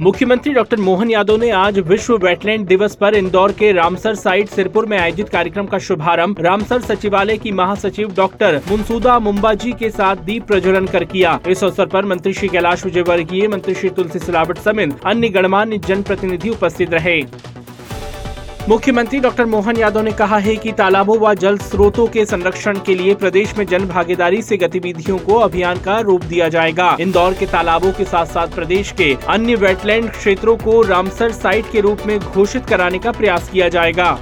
मुख्यमंत्री डॉक्टर मोहन यादव ने आज विश्व वेटलैंड दिवस पर इंदौर के रामसर साइट, सिरपुर में आयोजित कार्यक्रम का शुभारंभ रामसर सचिवालय की महासचिव डॉक्टर मुनसुदा मुम्बाजी के साथ दीप प्रज्वलन कर किया। इस अवसर पर मंत्री श्री कैलाश विजयवर्गीय, मंत्री श्री तुलसी सिलावट समेत अन्य गणमान्य जन प्रतिनिधि उपस्थित रहे। मुख्यमंत्री डॉक्टर मोहन यादव ने कहा है कि तालाबों व जल स्रोतों के संरक्षण के लिए प्रदेश में जन भागीदारी से गतिविधियों को अभियान का रूप दिया जाएगा। इंदौर के तालाबों के साथ साथ प्रदेश के अन्य वेटलैंड क्षेत्रों को रामसर साइट के रूप में घोषित कराने का प्रयास किया जाएगा।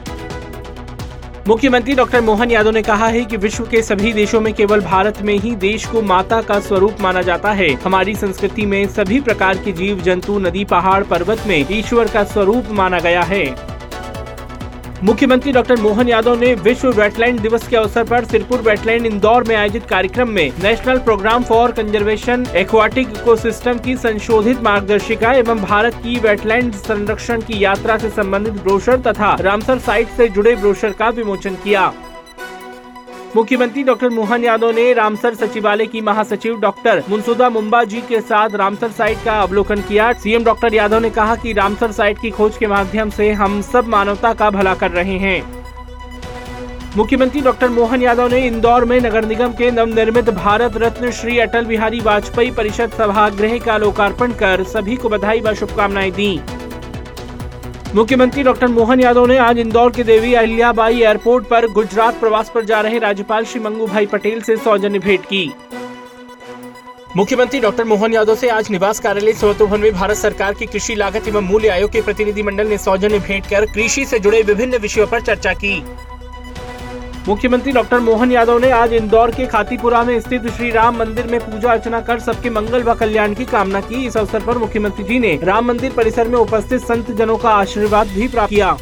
मुख्यमंत्री डॉक्टर मोहन यादव ने कहा है कि विश्व के सभी देशों में केवल भारत में ही देश को माता का स्वरूप माना जाता है। हमारी संस्कृति में सभी प्रकार के जीव जंतु नदी, पहाड़, पर्वत में ईश्वर का स्वरूप माना गया है। मुख्यमंत्री डॉक्टर मोहन यादव ने विश्व वेटलैंड दिवस के अवसर पर सिरपुर वेटलैंड इंदौर में आयोजित कार्यक्रम में National Programme for Conservation, Aquatic Ecosystem की संशोधित मार्गदर्शिका एवं भारत की वेटलैंड संरक्षण की यात्रा से संबंधित ब्रोशर तथा रामसर साइट से जुड़े ब्रोशर का विमोचन किया। मुख्यमंत्री डॉक्टर मोहन यादव ने रामसर सचिवालय की महासचिव डॉक्टर मुनसुदा मुंबा जी के साथ रामसर साइट का अवलोकन किया। सीएम डॉक्टर यादव ने कहा कि रामसर साइट की खोज के माध्यम से हम सब मानवता का भला कर रहे हैं। मुख्यमंत्री डॉक्टर मोहन यादव ने इंदौर में नगर निगम के नवनिर्मित भारत रत्न श्री अटल बिहारी वाजपेयी परिषद सभागृह का लोकार्पण कर सभी को बधाई व शुभकामनाएँ दी। मुख्यमंत्री डॉक्टर मोहन यादव ने आज इंदौर के देवी अहिल्याबाई एयरपोर्ट पर गुजरात प्रवास पर जा रहे राज्यपाल श्री मंगू भाई पटेल से सौजन्य भेंट की। मुख्यमंत्री डॉक्टर मोहन यादव से आज निवास कार्यालय सोतोभवन में भारत सरकार की कृषि लागत एवं मूल्य आयोग के प्रतिनिधिमंडल ने सौजन्य भेंट कर कृषि से जुड़े विभिन्न विषयों पर चर्चा की। मुख्यमंत्री डॉक्टर मोहन यादव ने आज इंदौर के खातीपुरा में स्थित श्री राम मंदिर में पूजा अर्चना कर सबके मंगल व कल्याण की कामना की। इस अवसर पर मुख्यमंत्री जी ने राम मंदिर परिसर में उपस्थित संत जनों का आशीर्वाद भी प्राप्त किया।